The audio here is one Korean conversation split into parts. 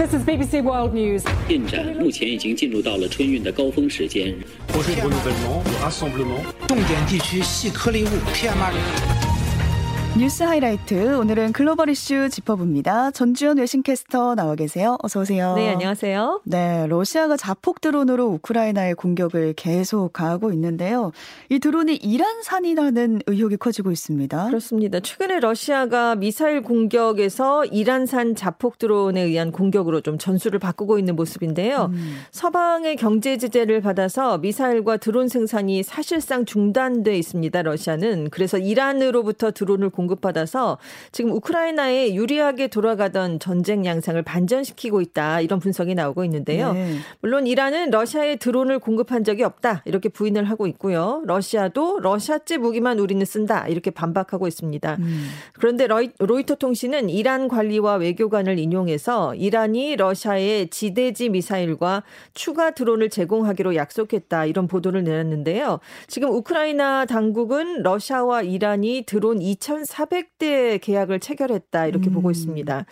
this is bbc world news. 进展目前已经进入到了春运的高峰时间。重点地区细颗粒物 pm 二零。二 뉴스 하이라이트 오늘은 글로벌 이슈 짚어봅니다. 전주현 외신캐스터 나와 계세요. 어서 오세요. 네, 안녕하세요. 네, 러시아가 자폭 드론으로 우크라이나의 공격을 계속 가하고 있는데요. 이 드론이 이란산이라는 의혹이 커지고 있습니다. 그렇습니다. 최근에 러시아가 미사일 공격에서 이란산 자폭 드론에 의한 공격으로 좀 전술을 바꾸고 있는 모습인데요. 음. 서방의 경제 제재를 받아서 미사일과 드론 생산이 사실상 중단돼 있습니다. 러시아는 그래서 이란으로부터 드론을 공급받아서 지금 우크라이나에 유리하게 돌아가던 전쟁 양상을 반전시키고 있다 이런 분석이 나오고 있는데요. 네. 물론 이란은 러시아에 드론을 공급한 적이 없다 이렇게 부인을 하고 있고요. 러시아도 러시아제 무기만 우리는 쓴다 이렇게 반박하고 있습니다. 음. 그런데 로이, 로이터 통신은 이란 관리와 외교관을 인용해서 이란이 러시아에 지대지 미사일과 추가 드론을 제공하기로 약속했다 이런 보도를 내놨는데요. 지금 우크라이나 당국은 러시아와 이란이 드론 2,400대 계약을 체결했다 이렇게 보고 있습니다.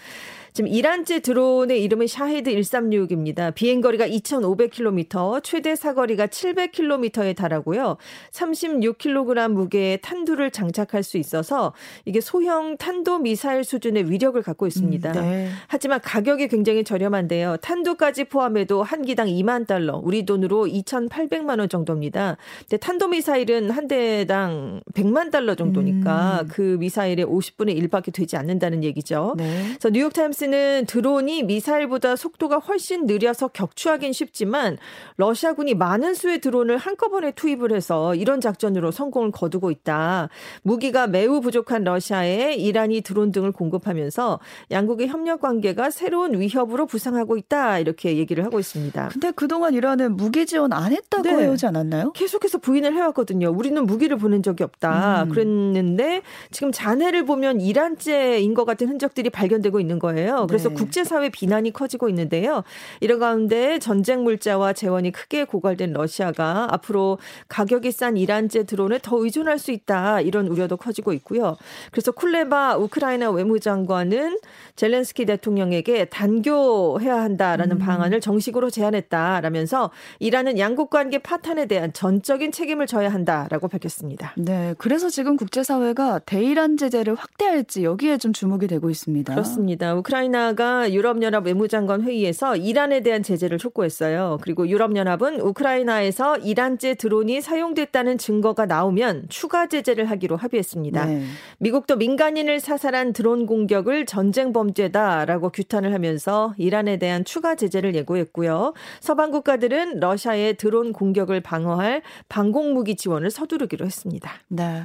지금 이란제 드론의 이름은 샤헤드 136입니다. 비행 거리가 2,500km, 최대 사거리가 700km에 달하고요. 36kg 무게의 탄두를 장착할 수 있어서 이게 소형 탄도 미사일 수준의 위력을 갖고 있습니다. 음, 네. 하지만 가격이 굉장히 저렴한데요. 탄두까지 포함해도 한 기당 2만 달러, 우리 돈으로 2,800만 원 정도입니다. 근데 탄도 미사일은 한 대당 100만 달러 정도니까 음. 그 미사일의 50분의 1밖에 되지 않는다는 얘기죠. 네. 그래서 뉴욕타임스 는 드론이 미사일보다 속도가 훨씬 느려서 격추하긴 쉽지만 러시아군이 많은 수의 드론을 한꺼번에 투입을 해서 이런 작전으로 성공을 거두고 있다. 무기가 매우 부족한 러시아에 이란이 드론 등을 공급하면서 양국의 협력 관계가 새로운 위협으로 부상하고 있다. 이렇게 얘기를 하고 있습니다. 근데 그동안 이란은 무기 지원 안 했다고 네. 해오지 않았나요? 계속해서 부인을 해왔거든요. 우리는 무기를 보낸 적이 없다. 음. 그랬는데 지금 잔해를 보면 이란제인 것 같은 흔적들이 발견되고 있는 거예요. 그래서 네. 국제사회 비난이 커지고 있는데요. 이런 가운데 전쟁 물자와 재원이 크게 고갈된 러시아가 앞으로 가격이 싼 이란제 드론에 더 의존할 수 있다. 이런 우려도 커지고 있고요. 그래서 쿨레바 우크라이나 외무장관은 젤렌스키 대통령에게 단교해야 한다라는 음. 방안을 정식으로 제안했다라면서 이란은 양국 관계 파탄에 대한 전적인 책임을 져야 한다라고 밝혔습니다. 네, 그래서 지금 국제사회가 대이란 제재를 확대할지 여기에 좀 주목이 되고 있습니다. 그렇습니다. 우크라 이나가 유럽연합 외무장관 회의에서 이란에 대한 제재를 촉구했어요. 그리고 유럽연합은 우크라이나에서 이란제 드론이 사용됐다는 증거가 나오면 추가 제재를 하기로 합의했습니다. 네. 미국도 민간인을 사살한 드론 공격을 전쟁 범죄다라고 규탄을 하면서 이란에 대한 추가 제재를 예고했고요. 서방 국가들은 러시아의 드론 공격을 방어할 방공 무기 지원을 서두르기로 했습니다. 네.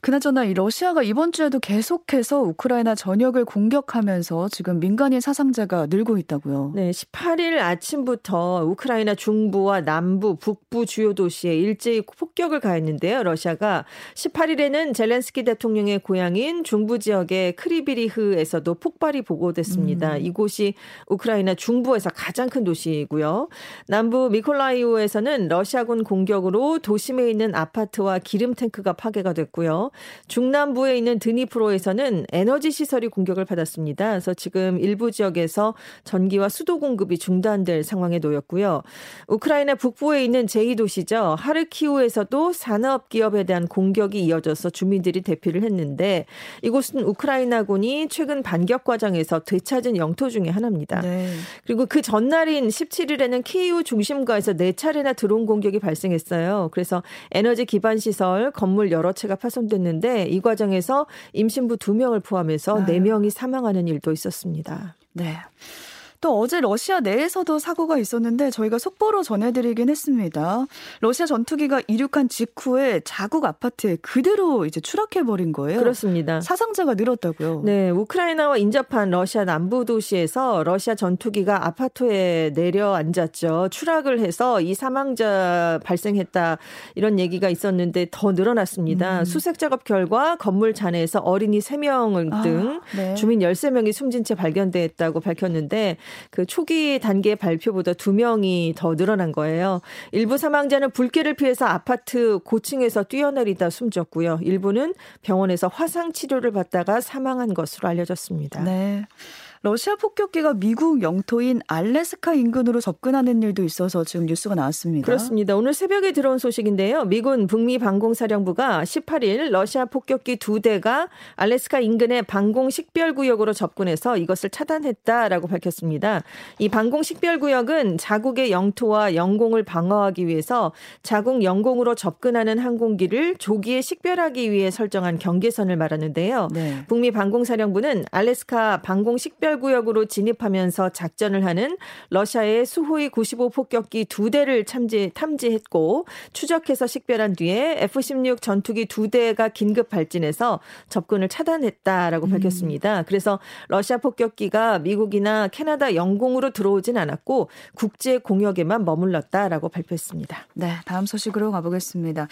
그나저나 이 러시아가 이번 주에도 계속해서 우크라이나 전역을 공격하면서 지금 민간인 사상자가 늘고 있다고요. 네, 18일 아침부터 우크라이나 중부와 남부, 북부 주요 도시에 일제히 폭격을 가했는데요. 러시아가 18일에는 젤렌스키 대통령의 고향인 중부 지역의 크리비리흐에서도 폭발이 보고됐습니다. 음. 이곳이 우크라이나 중부에서 가장 큰 도시이고요. 남부 미콜라이오에서는 러시아군 공격으로 도심에 있는 아파트와 기름 탱크가 파괴가 됐고요. 중남부에 있는 드니프로에서는 에너지 시설이 공격을 받았습니다. 그래서 지금 일부 지역에서 전기와 수도 공급이 중단될 상황에 놓였고요. 우크라이나 북부에 있는 제2도시죠. 하르키우에서도 산업 기업에 대한 공격이 이어져서 주민들이 대피를 했는데 이곳은 우크라이나군이 최근 반격 과정에서 되찾은 영토 중의 하나입니다. 네. 그리고 그 전날인 17일에는 키이우 중심가에서 네 차례나 드론 공격이 발생했어요. 그래서 에너지 기반 시설, 건물 여러 채가 파손됐 는데 이 과정에서 임신부 두 명을 포함해서 네 명이 사망하는 일도 있었습니다. 네. 또 어제 러시아 내에서도 사고가 있었는데 저희가 속보로 전해드리긴 했습니다. 러시아 전투기가 이륙한 직후에 자국 아파트에 그대로 이제 추락해버린 거예요. 그렇습니다. 사상자가 늘었다고요. 네, 우크라이나와 인접한 러시아 남부 도시에서 러시아 전투기가 아파트에 내려앉았죠. 추락을 해서 이 사망자 발생했다 이런 얘기가 있었는데 더 늘어났습니다. 음. 수색 작업 결과 건물 잔해에서 어린이 3명 등 아, 네. 주민 13명이 숨진 채 발견됐다고 밝혔는데 그 초기 단계 발표보다 2명이 더 늘어난 거예요. 일부 사망자는 불길을 피해서 아파트 고층에서 뛰어내리다 숨졌고요. 일부는 병원에서 화상 치료를 받다가 사망한 것으로 알려졌습니다. 네. 러시아 폭격기가 미국 영토인 알래스카 인근으로 접근하는 일도 있어서 지금 뉴스가 나왔습니다. 그렇습니다. 오늘 새벽에 들어온 소식인데요. 미군 북미 방공사령부가 18일 러시아 폭격기 두 대가 알래스카 인근의 방공 식별 구역으로 접근해서 이것을 차단했다라고 밝혔습니다. 이 방공 식별 구역은 자국의 영토와 영공을 방어하기 위해서 자국 영공으로 접근하는 항공기를 조기에 식별하기 위해 설정한 경계선을 말하는데요. 네. 북미 방공사령부는 알래스카 방공 식별 구역으로 진입하면서 작전을 하는 러시아의 수호이 95 폭격기 두 대를 참지, 탐지했고 추적해서 식별한 뒤에 F-16 전투기 두 대가 긴급 발진해서 접근을 차단했다라고 음. 밝혔습니다. 그래서 러시아 폭격기가 미국이나 캐나다 영공으로 들어오진 않았고 국제 공역에만 머물렀다라고 발표했습니다. 네, 다음 소식으로 가보겠습니다.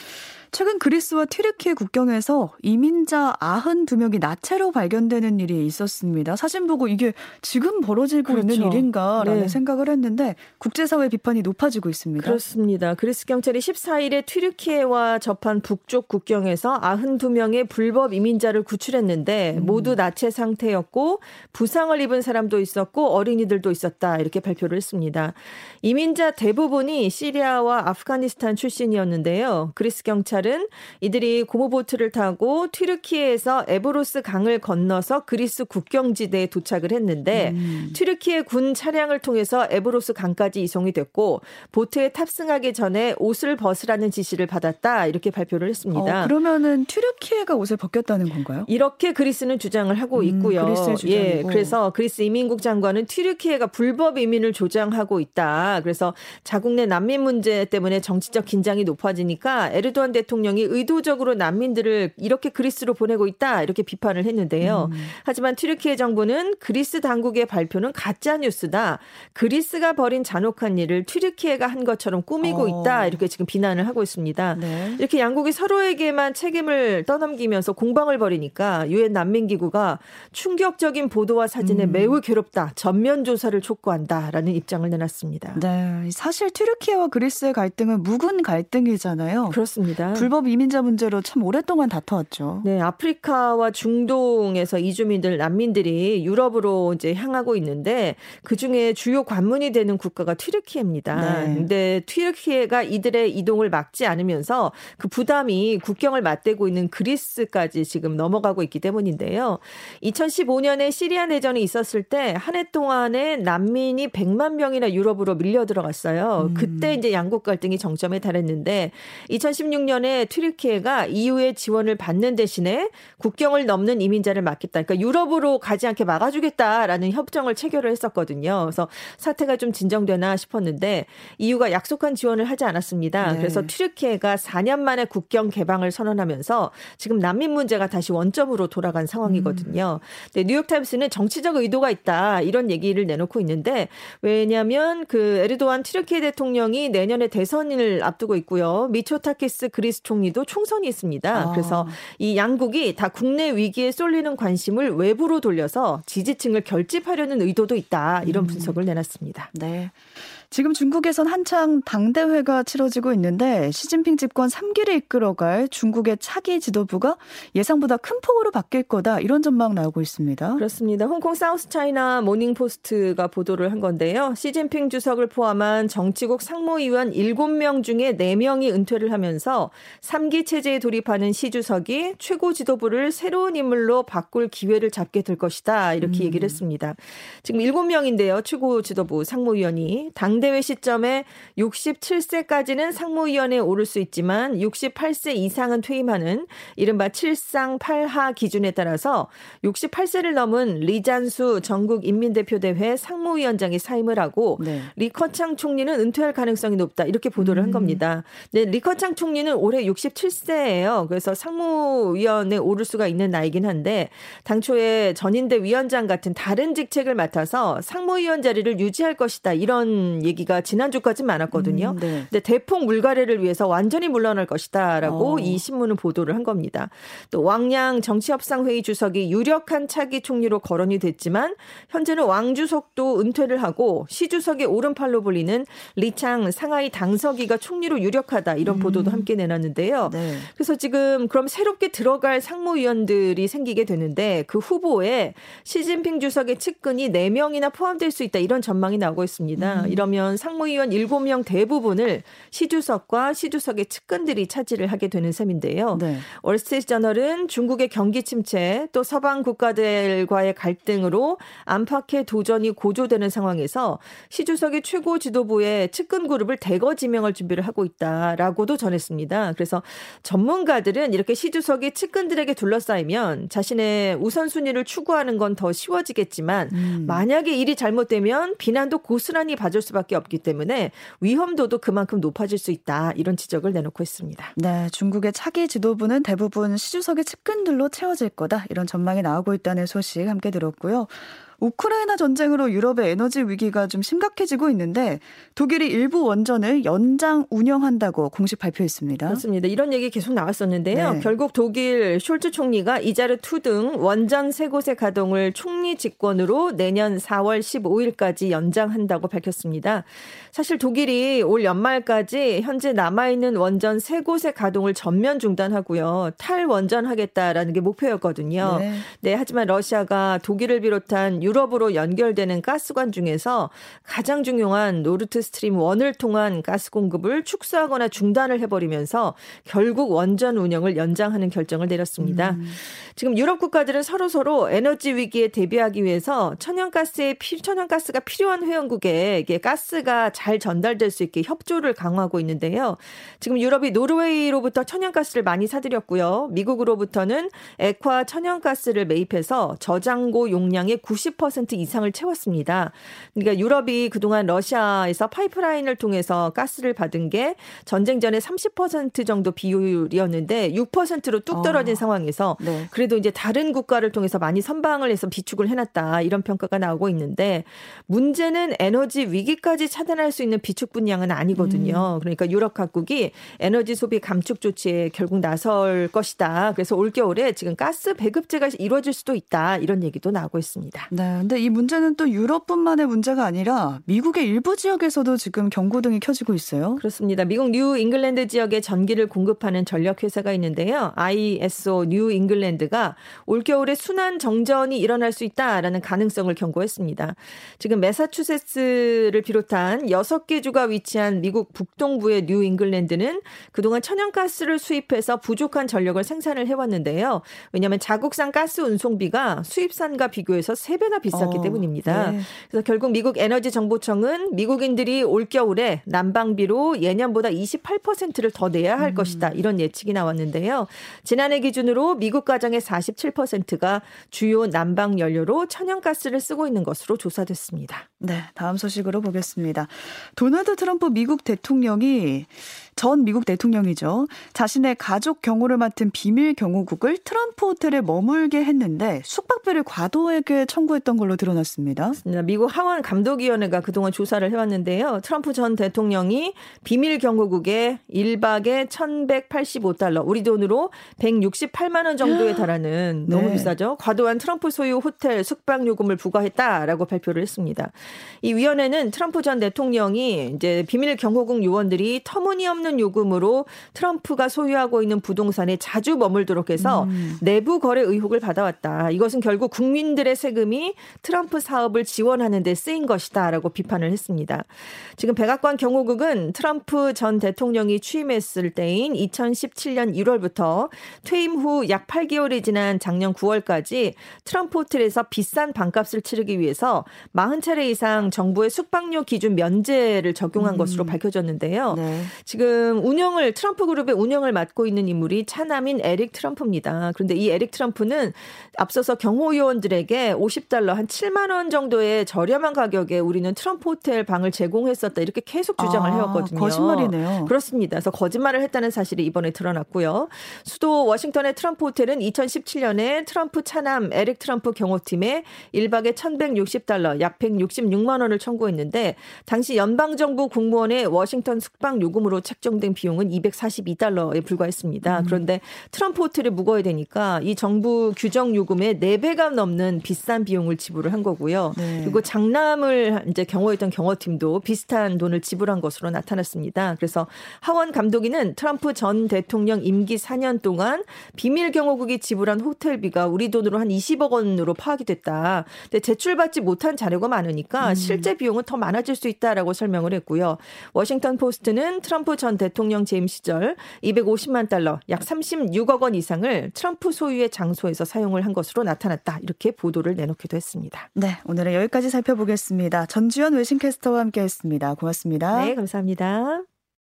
최근 그리스와 튀르키예 국경에서 이민자 92명이 나체로 발견되는 일이 있었습니다. 사진 보고 이게 지금 벌어지고 그렇죠. 있는 일인가라는 네. 생각을 했는데 국제사회 비판이 높아지고 있습니다. 그렇습니다. 그리스 경찰이 14일에 튀르키예와 접한 북쪽 국경에서 92명의 불법 이민자를 구출했는데 음. 모두 나체 상태였고 부상을 입은 사람도 있었고 어린이들도 있었다 이렇게 발표를 했습니다. 이민자 대부분이 시리아와 아프가니스탄 출신이었는데요. 그리스 경찰 경찰은 이들이 고무보트를 타고 튀르키예에서 에브로스 강을 건너서 그리스 국경지대에 도착을 했는데 음. 튀르키예 군 차량을 통해서 에브로스 강까지 이송이 됐고 보트에 탑승하기 전에 옷을 벗으라는 지시를 받았다 이렇게 발표를 했습니다. 어, 그러면은 튀르키예가 옷을 벗겼다는 건가요? 이렇게 그리스는 주장을 하고 음, 있고요. 음, 예, 그래서 그리스 이민국 장관은 튀르키예가 불법 이민을 조장하고 있다. 그래서 자국 내 난민 문제 때문에 정치적 긴장이 높아지니까 에르도안 대통령 대통령이 의도적으로 난민들을 이렇게 그리스로 보내고 있다 이렇게 비판을 했는데요. 음. 하지만 튀르키예 정부는 그리스 당국의 발표는 가짜 뉴스다. 그리스가 벌인 잔혹한 일을 튀르키예가 한 것처럼 꾸미고 어. 있다 이렇게 지금 비난을 하고 있습니다. 네. 이렇게 양국이 서로에게만 책임을 떠넘기면서 공방을 벌이니까 유엔 난민기구가 충격적인 보도와 사진에 음. 매우 괴롭다. 전면 조사를 촉구한다라는 입장을 내놨습니다. 네, 사실 튀르키예와 그리스의 갈등은 묵은 갈등이잖아요. 그렇습니다. 불법 이민자 문제로 참 오랫동안 다퉈왔죠. 네, 아프리카와 중동에서 이주민들 난민들이 유럽으로 이제 향하고 있는데 그 중에 주요 관문이 되는 국가가 튀르키예입니다. 네. 근데 튀르키예가 이들의 이동을 막지 않으면서 그 부담이 국경을 맞대고 있는 그리스까지 지금 넘어가고 있기 때문인데요. 2015년에 시리아 내전이 있었을 때 한 해 동안에 난민이 100만 명이나 유럽으로 밀려 들어갔어요. 음. 그때 이제 양국 갈등이 정점에 달했는데 2016년에 튀르키예가 EU의 지원을 받는 대신에 국경을 넘는 이민자를 막겠다. 그러니까 유럽으로 가지 않게 막아주겠다라는 협정을 체결을 했었거든요. 그래서 사태가 좀 진정되나 싶었는데 EU가 약속한 지원을 하지 않았습니다. 네. 그래서 튀르키예가 4년 만에 국경 개방을 선언하면서 지금 난민 문제가 다시 원점으로 돌아간 상황이거든요. 음. 네, 뉴욕타임스는 정치적 의도가 있다 이런 얘기를 내놓고 있는데 왜냐하면 그 에르도안 튀르키예 대통령이 내년에 대선을 앞두고 있고요. 미초타키스 그리스 총리도 총선이 있습니다. 아. 그래서 이 양국이 다 국내 위기에 쏠리는 관심을 외부로 돌려서 지지층을 결집하려는 의도도 있다. 이런 음. 분석을 내놨습니다. 네. 지금 중국에선 한창 당대회가 치러지고 있는데 시진핑 집권 3기를 이끌어갈 중국의 차기 지도부가 예상보다 큰 폭으로 바뀔 거다 이런 전망 나오고 있습니다. 그렇습니다. 홍콩 사우스 차이나 모닝포스트가 보도를 한 건데요. 시진핑 주석을 포함한 정치국 상무위원 7명 중에 4명이 은퇴를 하면서 3기 체제에 돌입하는 시 주석이 최고 지도부를 새로운 인물로 바꿀 기회를 잡게 될 것이다. 이렇게 음. 얘기를 했습니다. 지금 7명인데요. 최고 지도부 상무위원이 당대 회 시점에 67세까지는 상무위원회에 오를 수 있지만 68세 이상은 퇴임하는 이른바 7상 8하 기준에 따라서 68세를 넘은 리잔수 전국 인민대표대회 상무위원장이 사임을 하고 네. 리커창 총리는 은퇴할 가능성이 높다 이렇게 보도를 한 음. 겁니다. 네, 리커창 총리는 올해 67세예요. 그래서 상무위원에 오를 수가 있는 나이긴 한데 당초에 전인대 위원장 같은 다른 직책을 맡아서 상무위원 자리를 유지할 것이다 이런 얘기 얘기가 지난주까지 많았거든요. 음, 네. 근데 대폭 물갈이를 위해서 완전히 물러날 것이다라고 어. 이 신문은 보도를 한 겁니다. 또 왕양 정치협상회의 주석이 유력한 차기 총리로 거론이 됐지만 현재는 왕 주석도 은퇴를 하고 시 주석의 오른팔로 불리는 리창 상하이 당서기가 총리로 유력하다 이런 보도도 음. 함께 내놨는데 후보였는데요. 네. 그래서 지금 그럼 새롭게 들어갈 상무위원들이 생기게 되는데 그 후보에 시진핑 주석의 측근이 4명이나 포함될 수 있다 이런 전망이 나오고 있습니다. 음. 이러면 상무위원 7명 대부분을 시 주석과 시 주석의 측근들이 차지를 하게 되는 셈인데요. 네. 월스트리트 저널은 중국의 경기 침체 또 서방 국가들과의 갈등으로 안팎의 도전이 고조되는 상황에서 시 주석의 최고 지도부의 측근 그룹을 대거 지명할 준비를 하고 있다라고도 전했습니다. 그래서 전문가들은 이렇게 시 주석이 측근들에게 둘러싸이면 자신의 우선순위를 추구하는 건 더 쉬워지겠지만 음. 만약에 일이 잘못되면 비난도 고스란히 받을 수밖에 없기 때문에 위험도도 그만큼 높아질 수 있다 이런 지적을 내놓고 있습니다. 네, 중국의 차기 지도부는 대부분 시 주석의 측근들로 채워질 거다 이런 전망이 나오고 있다는 소식 함께 들었고요. 우크라이나 전쟁으로 유럽의 에너지 위기가 좀 심각해지고 있는데 독일이 일부 원전을 연장 운영한다고 공식 발표했습니다. 그렇습니다. 이런 얘기 계속 나왔었는데요. 네. 결국 독일 숄츠 총리가 이자르 투 등 원전 세 곳의 가동을 총리 직권으로 내년 4월 15일까지 연장한다고 밝혔습니다. 사실 독일이 올 연말까지 현재 남아있는 원전 세 곳의 가동을 전면 중단하고요. 탈원전하겠다라는 게 목표였거든요. 네. 네 하지만 러시아가 독일을 비롯한 유럽으로 연결되는 가스관 중에서 가장 중요한 노르트 스트림 1을 통한 가스 공급을 축소하거나 중단을 해버리면서 결국 원전 운영을 연장하는 결정을 내렸습니다. 음. 지금 유럽 국가들은 서로 서로 에너지 위기에 대비하기 위해서 천연가스의 천연가스가 필요한 회원국에 이게 가스가 잘 전달될 수 있게 협조를 강화하고 있는데요. 지금 유럽이 노르웨이로부터 천연가스를 많이 사들였고요. 미국으로부터는 액화 천연가스를 매입해서 저장고 용량의 90 30% 이상을 채웠습니다. 그러니까 유럽이 그동안 러시아에서 파이프라인을 통해서 가스를 받은 게 전쟁 전에 30% 정도 비율이었는데 6%로 뚝 떨어진 어. 상황에서 네. 그래도 이제 다른 국가를 통해서 많이 선방을 해서 비축을 해놨다 이런 평가가 나오고 있는데 문제는 에너지 위기까지 차단할 수 있는 비축 분량은 아니거든요. 음. 그러니까 유럽 각국이 에너지 소비 감축 조치에 결국 나설 것이다. 그래서 올 겨울에 지금 가스 배급제가 이루어질 수도 있다 이런 얘기도 나오고 있습니다. 네. 네, 근데 이 문제는 또 유럽뿐만의 문제가 아니라 미국의 일부 지역에서도 지금 경고등이 켜지고 있어요. 그렇습니다. 미국 뉴 잉글랜드 지역에 전기를 공급하는 전력 회사가 있는데요. ISO 뉴 잉글랜드가 올겨울에 순환 정전이 일어날 수 있다라는 가능성을 경고했습니다. 지금 메사추세츠를 비롯한 6개 주가 위치한 미국 북동부의 뉴 잉글랜드는 그동안 천연가스를 수입해서 부족한 전력을 생산을 해왔는데요. 왜냐하면 자국산 가스 운송비가 수입산과 비교해서 3배나 얼마나 비쌌기 어, 때문입니다. 네. 그래서 결국 미국 에너지 정보청은 미국인들이 올겨울에 난방비로 예년보다 28%를 더 내야 할 음. 것이다. 이런 예측이 나왔는데요. 지난해 기준으로 미국 가정의 47%가 주요 난방 연료로 천연가스를 쓰고 있는 것으로 조사됐습니다. 네, 다음 소식으로 보겠습니다. 도널드 트럼프 미국 대통령이 전 미국 대통령이죠. 자신의 가족 경호를 맡은 비밀 경호국을 트럼프 호텔에 머물게 했는데 숙박비를 과도하게 청구했던 걸로 드러났습니다. 미국 하원 감독위원회가 그동안 조사를 해왔는데요. 트럼프 전 대통령이 비밀 경호국에 1박에 1,185달러, 우리 돈으로 168만 원 정도에 달하는 네. 너무 비싸죠. 과도한 트럼프 소유 호텔 숙박 요금을 부과했다라고 발표를 했습니다. 이 위원회는 트럼프 전 대통령이 이제 비밀 경호국 요원들이 터무니없는 없는 요금으로 트럼프가 소유하고 있는 부동산에 자주 머물도록 해서 음. 내부 거래 의혹을 받아왔다. 이것은 결국 국민들의 세금이 트럼프 사업을 지원하는 데 쓰인 것이다라고 비판을 했습니다. 지금 백악관 경호국은 트럼프 전 대통령이 취임했을 때인 2017년 1월부터 퇴임 후 약 8개월이 지난 작년 9월까지 트럼프 호텔에서 비싼 방값을 치르기 위해서 40차례 이상 정부의 숙박료 기준 면제를 적용한 음. 것으로 밝혀졌는데요. 네. 지금 지금 운영을 트럼프 그룹의 운영을 맡고 있는 인물이 차남인 에릭 트럼프입니다. 그런데 이 에릭 트럼프는 앞서서 경호요원들에게 50달러 한 7만 원 정도의 저렴한 가격에 우리는 트럼프 호텔 방을 제공했었다 이렇게 계속 주장을 아, 해왔거든요. 거짓말이네요. 그렇습니다. 그래서 거짓말을 했다는 사실이 이번에 드러났고요. 수도 워싱턴의 트럼프 호텔은 2017년에 트럼프 차남 에릭 트럼프 경호팀에 1박에 1,160달러 약 166만 원을 청구했는데 당시 연방 정부 공무원의 워싱턴 숙박 요금으로 책 책정된 비용은 242달러에 불과했습니다. 음. 그런데 트럼프 호텔에 묵어야 되니까 이 정부 규정 요금의 4배가 넘는 비싼 비용을 지불을 한 거고요. 네. 그리고 장남을 이제 경호했던 경호팀도 비슷한 돈을 지불한 것으로 나타났습니다. 그래서 하원 감독위는 트럼프 전 대통령 임기 4년 동안 비밀 경호국이 지불한 호텔비가 우리 돈으로 한 20억 원으로 파악이 됐다. 근데 제출받지 못한 자료가 많으니까 음. 실제 비용은 더 많아질 수 있다라고 설명을 했고요. 워싱턴 포스트는 트럼프 전 대통령 재임 시절 250만 달러, 약 36억 원 이상을 트럼프 소유의 장소에서 사용을 한 것으로 나타났다. 이렇게 보도를 내놓기도 했습니다. 네, 오늘은 여기까지 살펴보겠습니다. 전주현 외신캐스터와 함께했습니다. 고맙습니다. 네, 감사합니다.